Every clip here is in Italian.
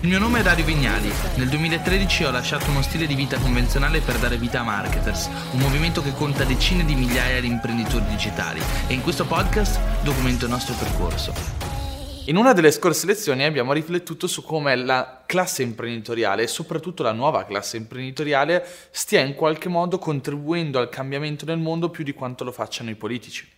Il mio nome è Dario Vignali. Nel 2013 ho lasciato uno stile di vita convenzionale per dare vita a Marketers, un movimento che conta decine di migliaia di imprenditori digitali e in questo podcast documento il nostro percorso. In una delle scorse lezioni abbiamo riflettuto su come la classe imprenditoriale e soprattutto la nuova classe imprenditoriale stia in qualche modo contribuendo al cambiamento nel mondo più di quanto lo facciano i politici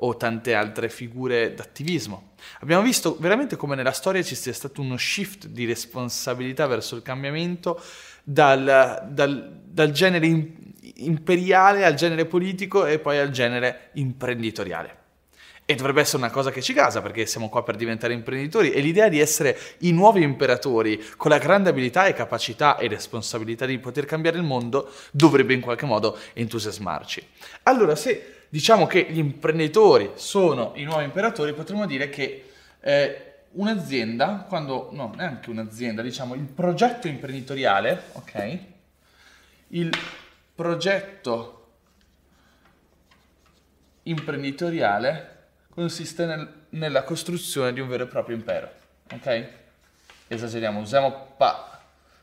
o tante altre figure d'attivismo. Abbiamo visto veramente come nella storia ci sia stato uno shift di responsabilità verso il cambiamento dal, dal, dal genere imperiale al genere politico e poi al genere imprenditoriale. E dovrebbe essere una cosa che ci casa perché siamo qua per diventare imprenditori e l'idea di essere i nuovi imperatori con la grande abilità e capacità e responsabilità di poter cambiare il mondo dovrebbe in qualche modo entusiasmarci. Allora, se diciamo che gli imprenditori sono i nuovi imperatori, potremmo dire che eh, un'azienda, quando, no, neanche un'azienda, diciamo il progetto imprenditoriale, ok? Il progetto imprenditoriale consiste nel, nella costruzione di un vero e proprio impero, ok? Esageriamo, usiamo pa-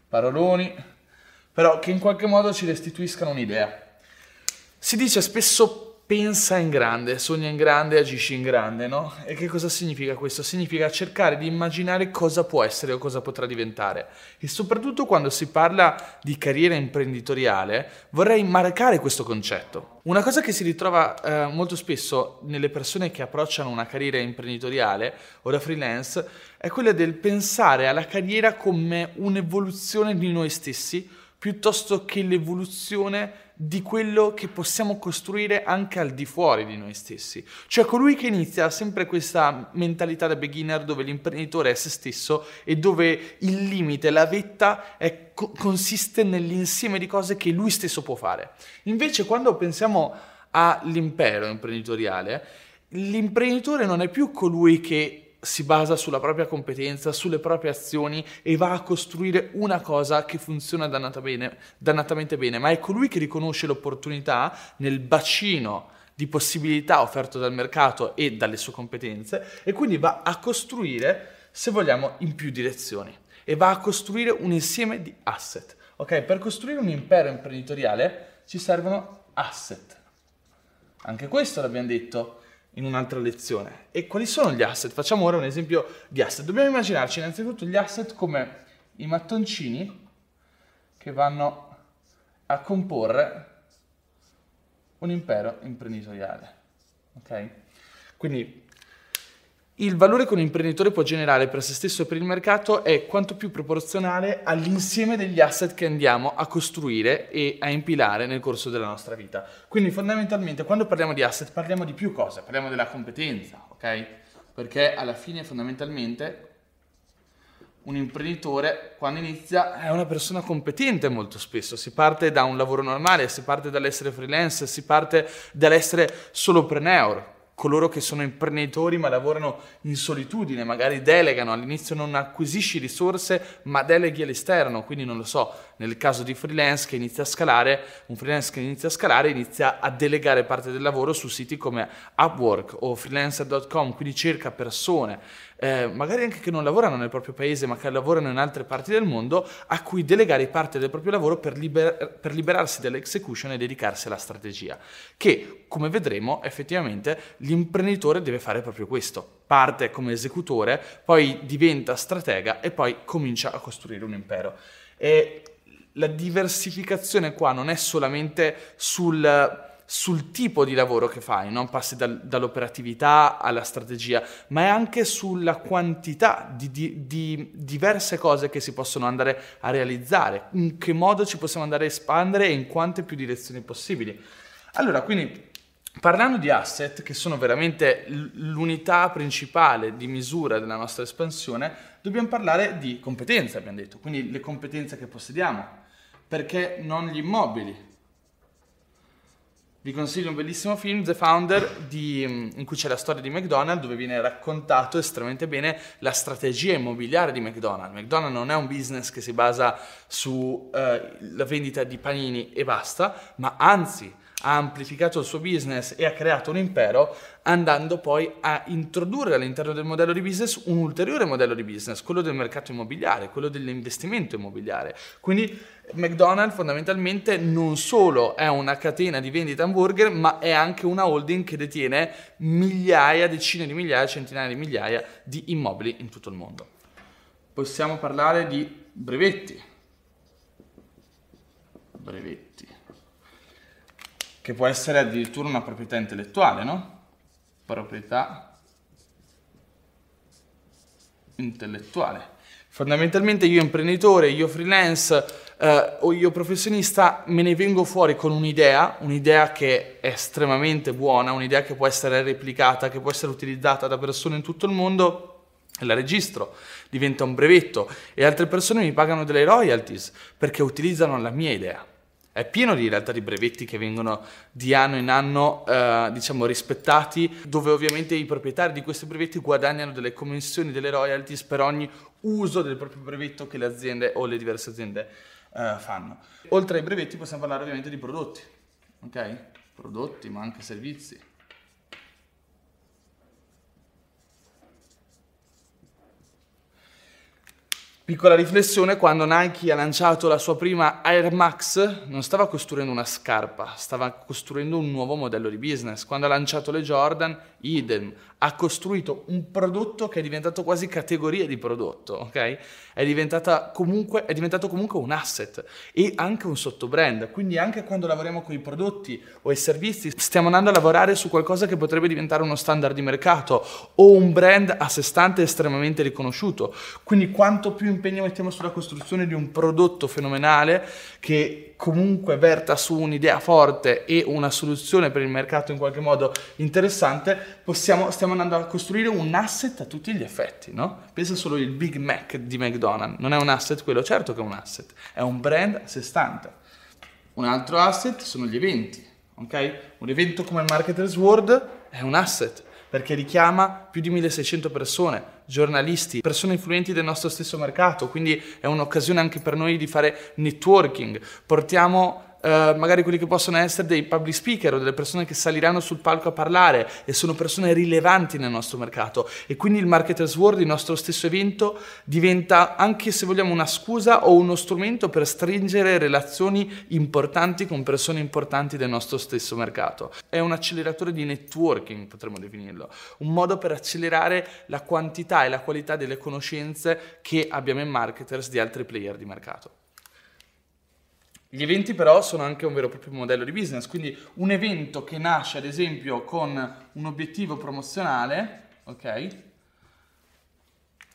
paroloni, però che in qualche modo ci restituiscano un'idea. Si dice spesso pensa in grande, sogna in grande, agisci in grande, no? E che cosa significa questo? Significa cercare di immaginare cosa può essere o cosa potrà diventare. E soprattutto quando si parla di carriera imprenditoriale, vorrei marcare questo concetto. Una cosa che si ritrova eh, molto spesso nelle persone che approcciano una carriera imprenditoriale o da freelance è quella del pensare alla carriera come un'evoluzione di noi stessi piuttosto che l'evoluzione di quello che possiamo costruire anche al di fuori di noi stessi. Cioè colui che inizia ha sempre questa mentalità da beginner dove l'imprenditore è se stesso e dove il limite, la vetta è, co- consiste nell'insieme di cose che lui stesso può fare. Invece quando pensiamo all'impero imprenditoriale, l'imprenditore non è più colui che si basa sulla propria competenza, sulle proprie azioni e va a costruire una cosa che funziona dannata bene, dannatamente bene, ma è colui che riconosce l'opportunità nel bacino di possibilità offerto dal mercato e dalle sue competenze e quindi va a costruire, se vogliamo, in più direzioni e va a costruire un insieme di asset. Ok, per costruire un impero imprenditoriale ci servono asset. Anche questo l'abbiamo detto in un'altra lezione. E quali sono gli asset? Facciamo ora un esempio di asset. Dobbiamo immaginarci innanzitutto gli asset come i mattoncini che vanno a comporre un impero imprenditoriale. Ok? Quindi il valore che un imprenditore può generare per se stesso e per il mercato è quanto più proporzionale all'insieme degli asset che andiamo a costruire e a impilare nel corso della nostra vita. Quindi fondamentalmente quando parliamo di asset parliamo di più cose, parliamo della competenza, ok? Perché alla fine fondamentalmente un imprenditore quando inizia è una persona competente molto spesso, si parte da un lavoro normale, si parte dall'essere freelance, si parte dall'essere solopreneur, coloro che sono imprenditori ma lavorano in solitudine, magari delegano, all'inizio non acquisisci risorse ma deleghi all'esterno, quindi non lo so, nel caso di freelance che inizia a scalare, un freelance che inizia a scalare inizia a delegare parte del lavoro su siti come Upwork o freelancer.com, quindi cerca persone eh, magari anche che non lavorano nel proprio paese ma che lavorano in altre parti del mondo, a cui delegare parte del proprio lavoro per, liber- per liberarsi dall'execution e dedicarsi alla strategia. Che, come vedremo, effettivamente l'imprenditore deve fare proprio questo. Parte come esecutore, poi diventa stratega e poi comincia a costruire un impero. E la diversificazione qua non è solamente sul sul tipo di lavoro che fai, non passi dal, dall'operatività alla strategia, ma è anche sulla quantità di, di, di, diverse cose che si possono andare a realizzare, in che modo ci possiamo andare a espandere e in quante più direzioni possibili. Allora, quindi parlando di asset, che sono veramente l'unità principale di misura della nostra espansione, dobbiamo parlare di competenze, abbiamo detto, quindi le competenze che possediamo, perché non gli immobili vi consiglio un bellissimo film, The Founder, di, mm, in cui c'è la storia di McDonald's, dove viene raccontato estremamente bene la strategia immobiliare di McDonald's. McDonald's non è un business che si basa sulla eh, vendita di panini e basta, ma anzi ha amplificato il suo business e ha creato un impero, andando poi a introdurre all'interno del modello di business un ulteriore modello di business, quello del mercato immobiliare, quello dell'investimento immobiliare. Quindi McDonald's fondamentalmente non solo è una catena di vendita hamburger, ma è anche una holding che detiene migliaia, decine di migliaia, centinaia di migliaia di immobili in tutto il mondo. Possiamo parlare di brevetti. Brevetti. Che può essere addirittura una proprietà intellettuale, no? Proprietà intellettuale. Fondamentalmente io imprenditore, io freelance eh, o io professionista me ne vengo fuori con un'idea, un'idea che è estremamente buona, un'idea che può essere replicata, che può essere utilizzata da persone in tutto il mondo la registro, diventa un brevetto e altre persone mi pagano delle royalties perché utilizzano la mia idea. È pieno di in realtà di brevetti che vengono di anno in anno eh, diciamo rispettati, dove ovviamente i proprietari di questi brevetti guadagnano delle commissioni, delle royalties per ogni uso del proprio brevetto che le aziende o le diverse aziende eh, fanno. Oltre ai brevetti possiamo parlare ovviamente di prodotti, ok? Prodotti ma anche servizi. Piccola riflessione, quando Nike ha lanciato la sua prima Air Max non stava costruendo una scarpa, stava costruendo un nuovo modello di business. Quando ha lanciato le Jordan, idem, ha costruito un prodotto che è diventato quasi categoria di prodotto, ok? È, comunque, è diventato comunque un asset e anche un sottobrand. Quindi anche quando lavoriamo con i prodotti o i servizi, stiamo andando a lavorare su qualcosa che potrebbe diventare uno standard di mercato o un brand a sé stante estremamente riconosciuto. Quindi quanto più impegno mettiamo sulla costruzione di un prodotto fenomenale che comunque verta su un'idea forte e una soluzione per il mercato in qualche modo interessante, possiamo, stiamo andando a costruire un asset a tutti gli effetti, no? Pensa solo il Big Mac di McDonald's, non è un asset quello? Certo che è un asset, è un brand a sé stante. Un altro asset sono gli eventi, ok? Un evento come il Marketers World è un asset perché richiama più di 1600 persone, giornalisti, persone influenti del nostro stesso mercato, quindi è un'occasione anche per noi di fare networking. Portiamo eh, magari quelli che possono essere dei public speaker o delle persone che saliranno sul palco a parlare e sono persone rilevanti nel nostro mercato e quindi il Marketers World, il nostro stesso evento, diventa anche se vogliamo una scusa o uno strumento per stringere relazioni importanti con persone importanti del nostro stesso mercato. È un acceleratore di networking, potremmo definirlo, un modo per accelerare la quantità e la qualità delle conoscenze che abbiamo in marketers di altri player di mercato. Gli eventi però sono anche un vero e proprio modello di business, quindi un evento che nasce ad esempio con un obiettivo promozionale, ok?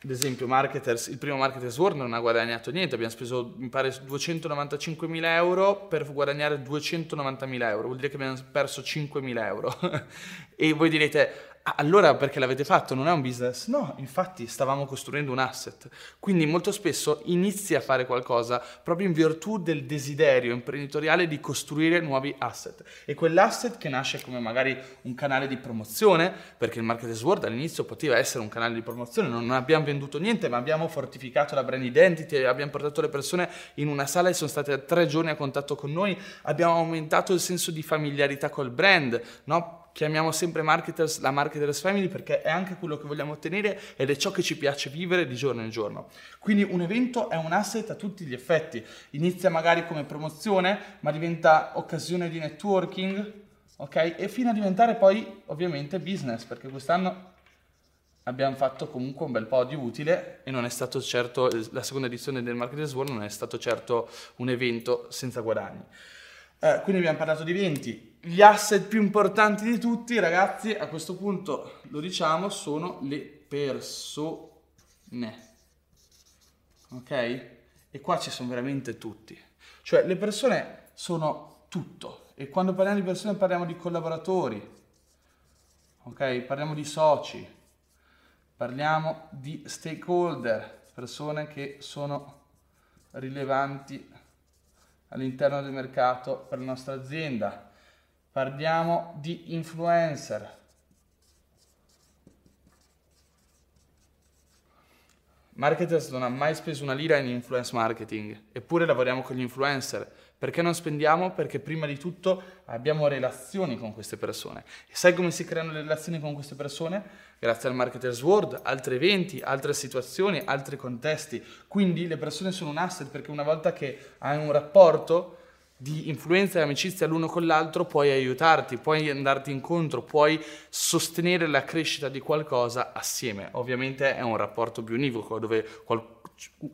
Ad esempio il primo Marketers World non ha guadagnato niente, abbiamo speso mi pare 295.000 euro per guadagnare 290.000 euro, vuol dire che abbiamo perso 5.000 euro. e voi direte, Ah, allora perché l'avete fatto? Non è un business? No, infatti stavamo costruendo un asset. Quindi molto spesso inizi a fare qualcosa proprio in virtù del desiderio imprenditoriale di costruire nuovi asset. E quell'asset che nasce come magari un canale di promozione, perché il Market World all'inizio poteva essere un canale di promozione, non abbiamo venduto niente, ma abbiamo fortificato la brand identity, abbiamo portato le persone in una sala e sono state tre giorni a contatto con noi, abbiamo aumentato il senso di familiarità col brand, no? Chiamiamo sempre marketers la marketers family perché è anche quello che vogliamo ottenere ed è ciò che ci piace vivere di giorno in giorno. Quindi un evento è un asset a tutti gli effetti. Inizia magari come promozione, ma diventa occasione di networking, ok? E fino a diventare poi ovviamente business, perché quest'anno abbiamo fatto comunque un bel po' di utile e non è stato certo la seconda edizione del Marketers World non è stato certo un evento senza guadagni. Eh, quindi abbiamo parlato di eventi. Gli asset più importanti di tutti, ragazzi, a questo punto lo diciamo, sono le persone. Ok? E qua ci sono veramente tutti. Cioè, le persone sono tutto. E quando parliamo di persone parliamo di collaboratori, ok? Parliamo di soci, parliamo di stakeholder, persone che sono rilevanti all'interno del mercato per la nostra azienda. Parliamo di influencer. Marketers non ha mai speso una lira in influence marketing, eppure lavoriamo con gli influencer. Perché non spendiamo? Perché prima di tutto abbiamo relazioni con queste persone. E sai come si creano le relazioni con queste persone? Grazie al Marketers World, altri eventi, altre situazioni, altri contesti. Quindi le persone sono un asset perché una volta che hai un rapporto di influenza e amicizia l'uno con l'altro, puoi aiutarti, puoi andarti incontro, puoi sostenere la crescita di qualcosa assieme. Ovviamente è un rapporto più univoco dove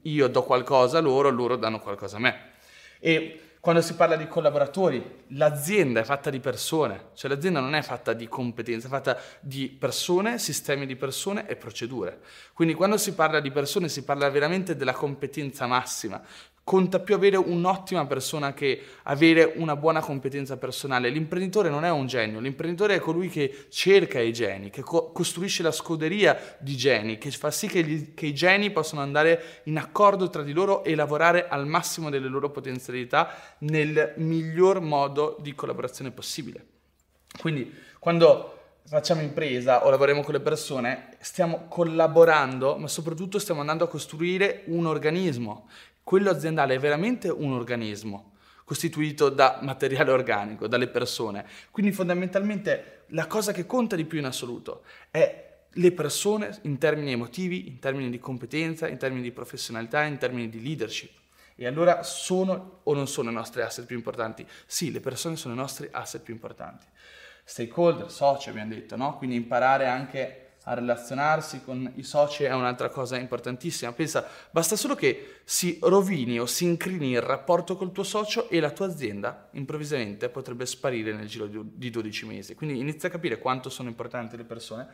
io do qualcosa a loro, loro danno qualcosa a me. E quando si parla di collaboratori, l'azienda è fatta di persone, cioè l'azienda non è fatta di competenze, è fatta di persone, sistemi di persone e procedure. Quindi quando si parla di persone si parla veramente della competenza massima, conta più avere un'ottima persona che avere una buona competenza personale. L'imprenditore non è un genio, l'imprenditore è colui che cerca i geni, che co- costruisce la scuderia di geni, che fa sì che, gli, che, i geni possano andare in accordo tra di loro e lavorare al massimo delle loro potenzialità nel miglior modo di collaborazione possibile. Quindi quando facciamo impresa o lavoriamo con le persone, stiamo collaborando, ma soprattutto stiamo andando a costruire un organismo quello aziendale è veramente un organismo costituito da materiale organico, dalle persone. Quindi fondamentalmente la cosa che conta di più in assoluto è le persone in termini emotivi, in termini di competenza, in termini di professionalità, in termini di leadership. E allora sono o non sono i nostri asset più importanti? Sì, le persone sono i nostri asset più importanti. Stakeholder, soci abbiamo detto, no? Quindi imparare anche a relazionarsi con i soci è un'altra cosa importantissima. Pensa, basta solo che si rovini o si incrini il rapporto col tuo socio e la tua azienda improvvisamente potrebbe sparire nel giro di 12 mesi. Quindi inizia a capire quanto sono importanti le persone.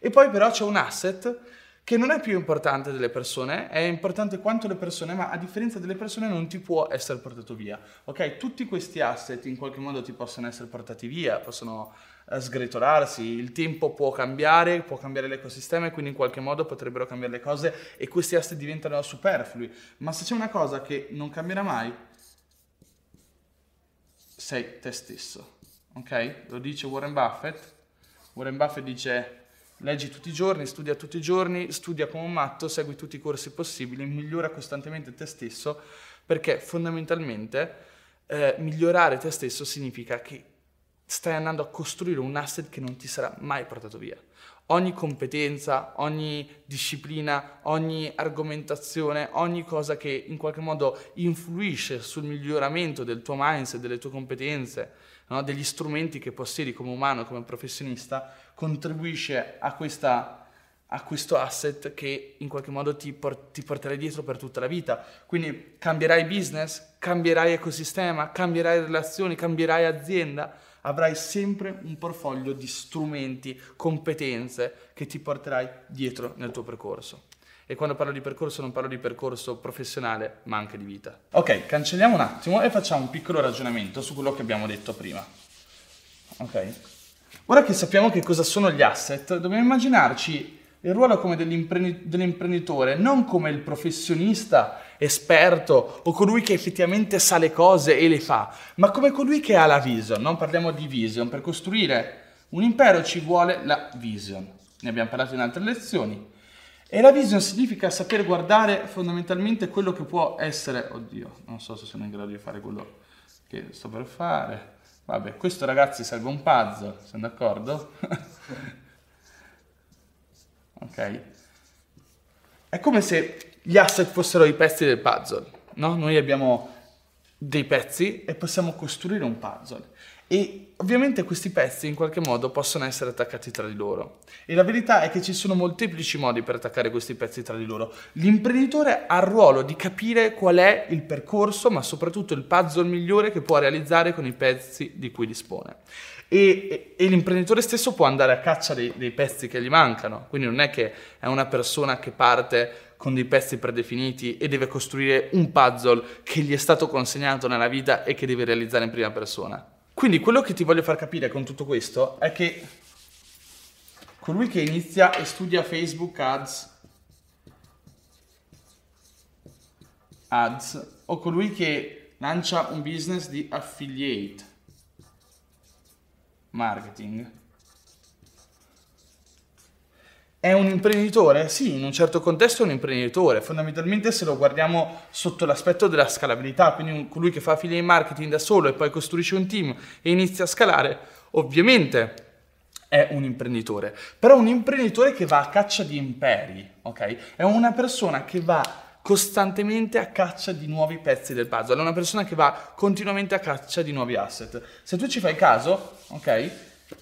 E poi però c'è un asset che non è più importante delle persone, è importante quanto le persone, ma a differenza delle persone non ti può essere portato via. Ok, tutti questi asset in qualche modo ti possono essere portati via, possono sgretolarsi, il tempo può cambiare, può cambiare l'ecosistema e quindi in qualche modo potrebbero cambiare le cose e questi asset diventano superflui. Ma se c'è una cosa che non cambierà mai, sei te stesso. Ok? Lo dice Warren Buffett. Warren Buffett dice leggi tutti i giorni, studia tutti i giorni, studia come un matto, segui tutti i corsi possibili, migliora costantemente te stesso perché fondamentalmente eh, migliorare te stesso significa che stai andando a costruire un asset che non ti sarà mai portato via. Ogni competenza, ogni disciplina, ogni argomentazione, ogni cosa che in qualche modo influisce sul miglioramento del tuo mindset, delle tue competenze, no? degli strumenti che possiedi come umano, come professionista, contribuisce a, questa, a questo asset che in qualche modo ti, port- ti porterai dietro per tutta la vita. Quindi cambierai business, cambierai ecosistema, cambierai relazioni, cambierai azienda avrai sempre un portfolio di strumenti, competenze che ti porterai dietro nel tuo percorso. E quando parlo di percorso non parlo di percorso professionale, ma anche di vita. Ok, cancelliamo un attimo e facciamo un piccolo ragionamento su quello che abbiamo detto prima. Ok? Ora che sappiamo che cosa sono gli asset, dobbiamo immaginarci il ruolo come dell'imprenditore, non come il professionista esperto o colui che effettivamente sa le cose e le fa, ma come colui che ha la vision. Non parliamo di vision, per costruire un impero ci vuole la vision. Ne abbiamo parlato in altre lezioni. E la vision significa saper guardare fondamentalmente quello che può essere, oddio, non so se sono in grado di fare quello che sto per fare. Vabbè, questo ragazzi serve un puzzle, siamo d'accordo? ok? È come se gli asset fossero i pezzi del puzzle, no? Noi abbiamo dei pezzi e possiamo costruire un puzzle. E ovviamente questi pezzi in qualche modo possono essere attaccati tra di loro. E la verità è che ci sono molteplici modi per attaccare questi pezzi tra di loro. L'imprenditore ha il ruolo di capire qual è il percorso, ma soprattutto il puzzle migliore che può realizzare con i pezzi di cui dispone. E, e, l'imprenditore stesso può andare a caccia dei, dei pezzi che gli mancano. Quindi non è che è una persona che parte con dei pezzi predefiniti e deve costruire un puzzle che gli è stato consegnato nella vita e che deve realizzare in prima persona. Quindi quello che ti voglio far capire con tutto questo è che colui che inizia e studia Facebook Ads, ads o colui che lancia un business di affiliate marketing È un imprenditore? Sì, in un certo contesto è un imprenditore. Fondamentalmente se lo guardiamo sotto l'aspetto della scalabilità, quindi colui che fa affiliate marketing da solo e poi costruisce un team e inizia a scalare, ovviamente è un imprenditore. Però un imprenditore che va a caccia di imperi, ok? È una persona che va costantemente a caccia di nuovi pezzi del puzzle, è una persona che va continuamente a caccia di nuovi asset. Se tu ci fai caso, ok?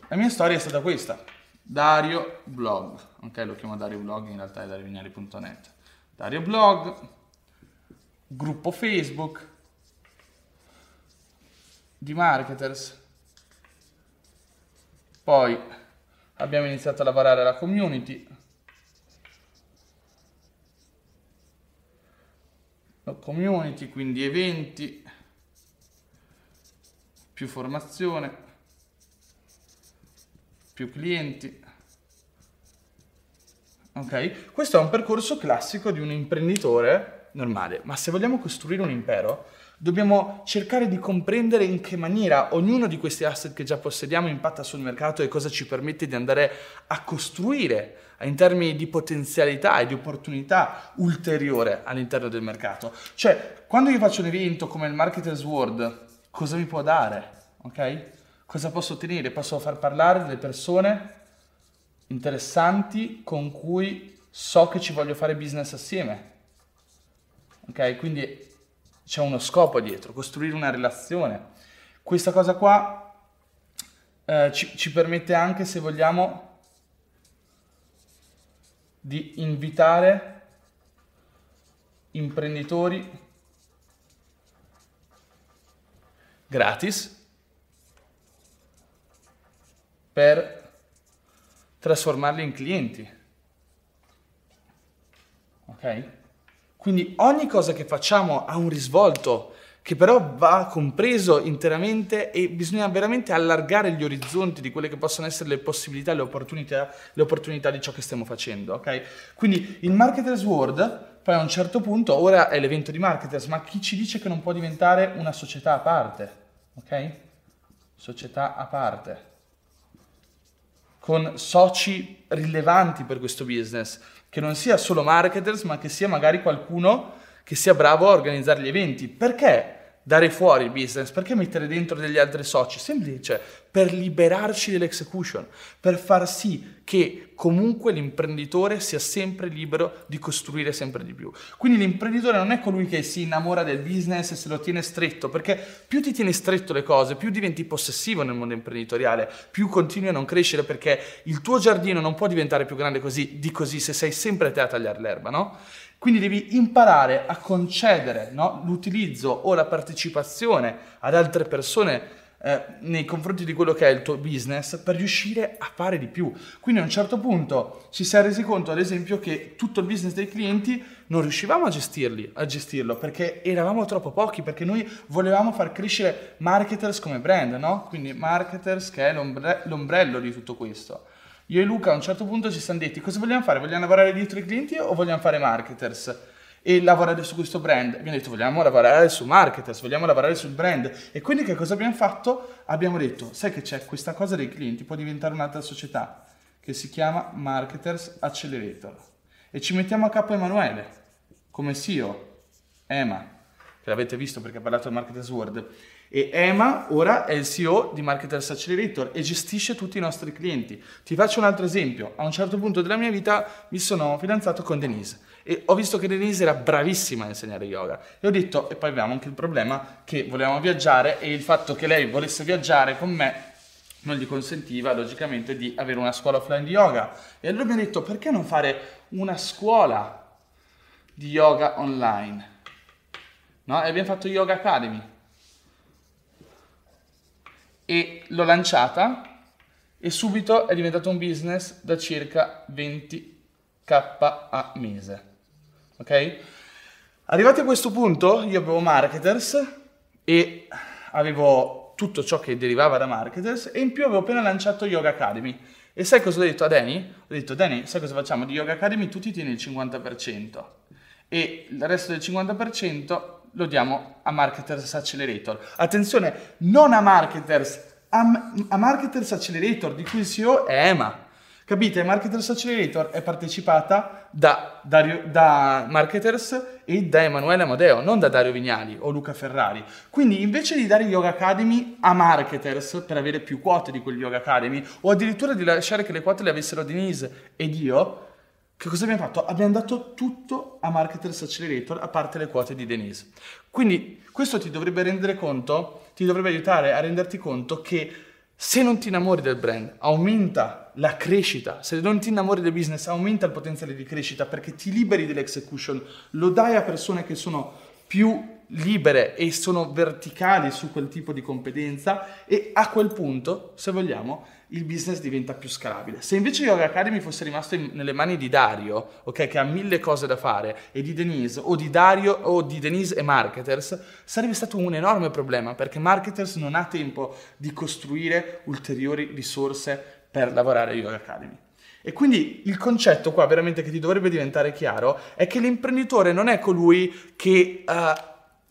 La mia storia è stata questa. Dario Blog, ok lo chiamo Dario Blog, in realtà è dariovignali.net. Dario Blog, gruppo Facebook di marketers, poi abbiamo iniziato a lavorare alla community, la community, quindi eventi, più formazione, più clienti. Ok? Questo è un percorso classico di un imprenditore normale, ma se vogliamo costruire un impero, dobbiamo cercare di comprendere in che maniera ognuno di questi asset che già possediamo impatta sul mercato e cosa ci permette di andare a costruire in termini di potenzialità e di opportunità ulteriore all'interno del mercato. Cioè, quando io faccio un evento come il Marketers World, cosa mi può dare? Ok? Cosa posso ottenere? Posso far parlare delle persone interessanti con cui so che ci voglio fare business assieme. Ok? Quindi c'è uno scopo dietro, costruire una relazione. Questa cosa qua eh, ci, ci permette anche, se vogliamo, di invitare imprenditori gratis per trasformarli in clienti. Ok? Quindi ogni cosa che facciamo ha un risvolto che però va compreso interamente e bisogna veramente allargare gli orizzonti di quelle che possono essere le possibilità, le opportunità, le opportunità di ciò che stiamo facendo, ok? Quindi il Marketers World, poi a un certo punto, ora è l'evento di Marketers, ma chi ci dice che non può diventare una società a parte, ok? Società a parte con soci rilevanti per questo business, che non sia solo marketers, ma che sia magari qualcuno che sia bravo a organizzare gli eventi. Perché? dare fuori il business, perché mettere dentro degli altri soci? Semplice, per liberarci dell'execution, per far sì che comunque l'imprenditore sia sempre libero di costruire sempre di più. Quindi l'imprenditore non è colui che si innamora del business e se lo tiene stretto, perché più ti tieni stretto le cose, più diventi possessivo nel mondo imprenditoriale, più continui a non crescere perché il tuo giardino non può diventare più grande così, di così se sei sempre te a tagliare l'erba, no? Quindi devi imparare a concedere no, l'utilizzo o la partecipazione ad altre persone eh, nei confronti di quello che è il tuo business per riuscire a fare di più. Quindi a un certo punto ci si è resi conto, ad esempio, che tutto il business dei clienti non riuscivamo a, gestirli, a gestirlo perché eravamo troppo pochi, perché noi volevamo far crescere marketers come brand, no? Quindi marketers che è l'ombre- l'ombrello di tutto questo. Io e Luca a un certo punto ci siamo detti cosa vogliamo fare? Vogliamo lavorare dietro i clienti o vogliamo fare marketers? E lavorare su questo brand? Abbiamo detto vogliamo lavorare su marketers, vogliamo lavorare sul brand. E quindi che cosa abbiamo fatto? Abbiamo detto, sai che c'è questa cosa dei clienti, può diventare un'altra società che si chiama Marketers Accelerator. E ci mettiamo a capo Emanuele, come CEO, Ema, che l'avete visto perché ha parlato del Marketers World e Ema ora è il CEO di Marketers Accelerator e gestisce tutti i nostri clienti. Ti faccio un altro esempio. A un certo punto della mia vita mi sono fidanzato con Denise e ho visto che Denise era bravissima a insegnare yoga e ho detto, e poi abbiamo anche il problema che volevamo viaggiare e il fatto che lei volesse viaggiare con me non gli consentiva logicamente di avere una scuola offline di yoga. E allora mi ha detto perché non fare una scuola di yoga online? No? E abbiamo fatto Yoga Academy e l'ho lanciata e subito è diventato un business da circa 20k a mese. Ok? Arrivati a questo punto, io avevo marketers e avevo tutto ciò che derivava da marketers e in più avevo appena lanciato Yoga Academy. E sai cosa ho detto a Danny? Ho detto, Danny, sai cosa facciamo? Di Yoga Academy tu ti tieni il 50% e il resto del 50% lo diamo a Marketers Accelerator. Attenzione, non a Marketers, a, a Marketers Accelerator, di cui il CEO è Emma. Capite? Marketers Accelerator è partecipata da, Dario, da Marketers e da Emanuele Amadeo, non da Dario Vignali o Luca Ferrari. Quindi invece di dare Yoga Academy a Marketers per avere più quote di quel Yoga Academy o addirittura di lasciare che le quote le avessero Denise ed io, che cosa abbiamo fatto? Abbiamo dato tutto a Marketers Accelerator a parte le quote di Denise. Quindi questo ti dovrebbe rendere conto, ti dovrebbe aiutare a renderti conto che se non ti innamori del brand, aumenta la crescita, se non ti innamori del business, aumenta il potenziale di crescita perché ti liberi dell'execution, lo dai a persone che sono più libere e sono verticali su quel tipo di competenza e a quel punto, se vogliamo, il business diventa più scalabile. Se invece Yoga Academy fosse rimasto in, nelle mani di Dario, ok, che ha mille cose da fare, e di Denise, o di Dario, o di Denise e marketers, sarebbe stato un enorme problema, perché marketers non ha tempo di costruire ulteriori risorse per lavorare a Yoga Academy. E quindi il concetto qua veramente che ti dovrebbe diventare chiaro è che l'imprenditore non è colui che uh,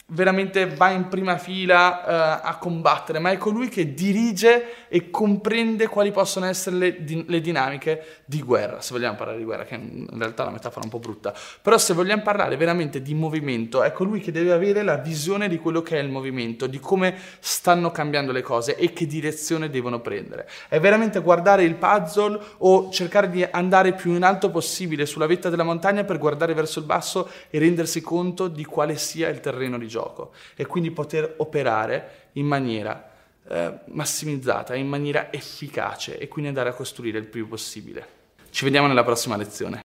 veramente va in prima fila uh, a combattere, ma è colui che dirige e comprende quali possono essere le, di, le, dinamiche di guerra, se vogliamo parlare di guerra, che in realtà è una metafora un po' brutta, però se vogliamo parlare veramente di movimento, è colui che deve avere la visione di quello che è il movimento, di come stanno cambiando le cose e che direzione devono prendere. È veramente guardare il puzzle o cercare di andare più in alto possibile sulla vetta della montagna per guardare verso il basso e rendersi conto di quale sia il terreno di gioco gioco e quindi poter operare in maniera eh, massimizzata, in maniera efficace e quindi andare a costruire il più possibile. Ci vediamo nella prossima lezione.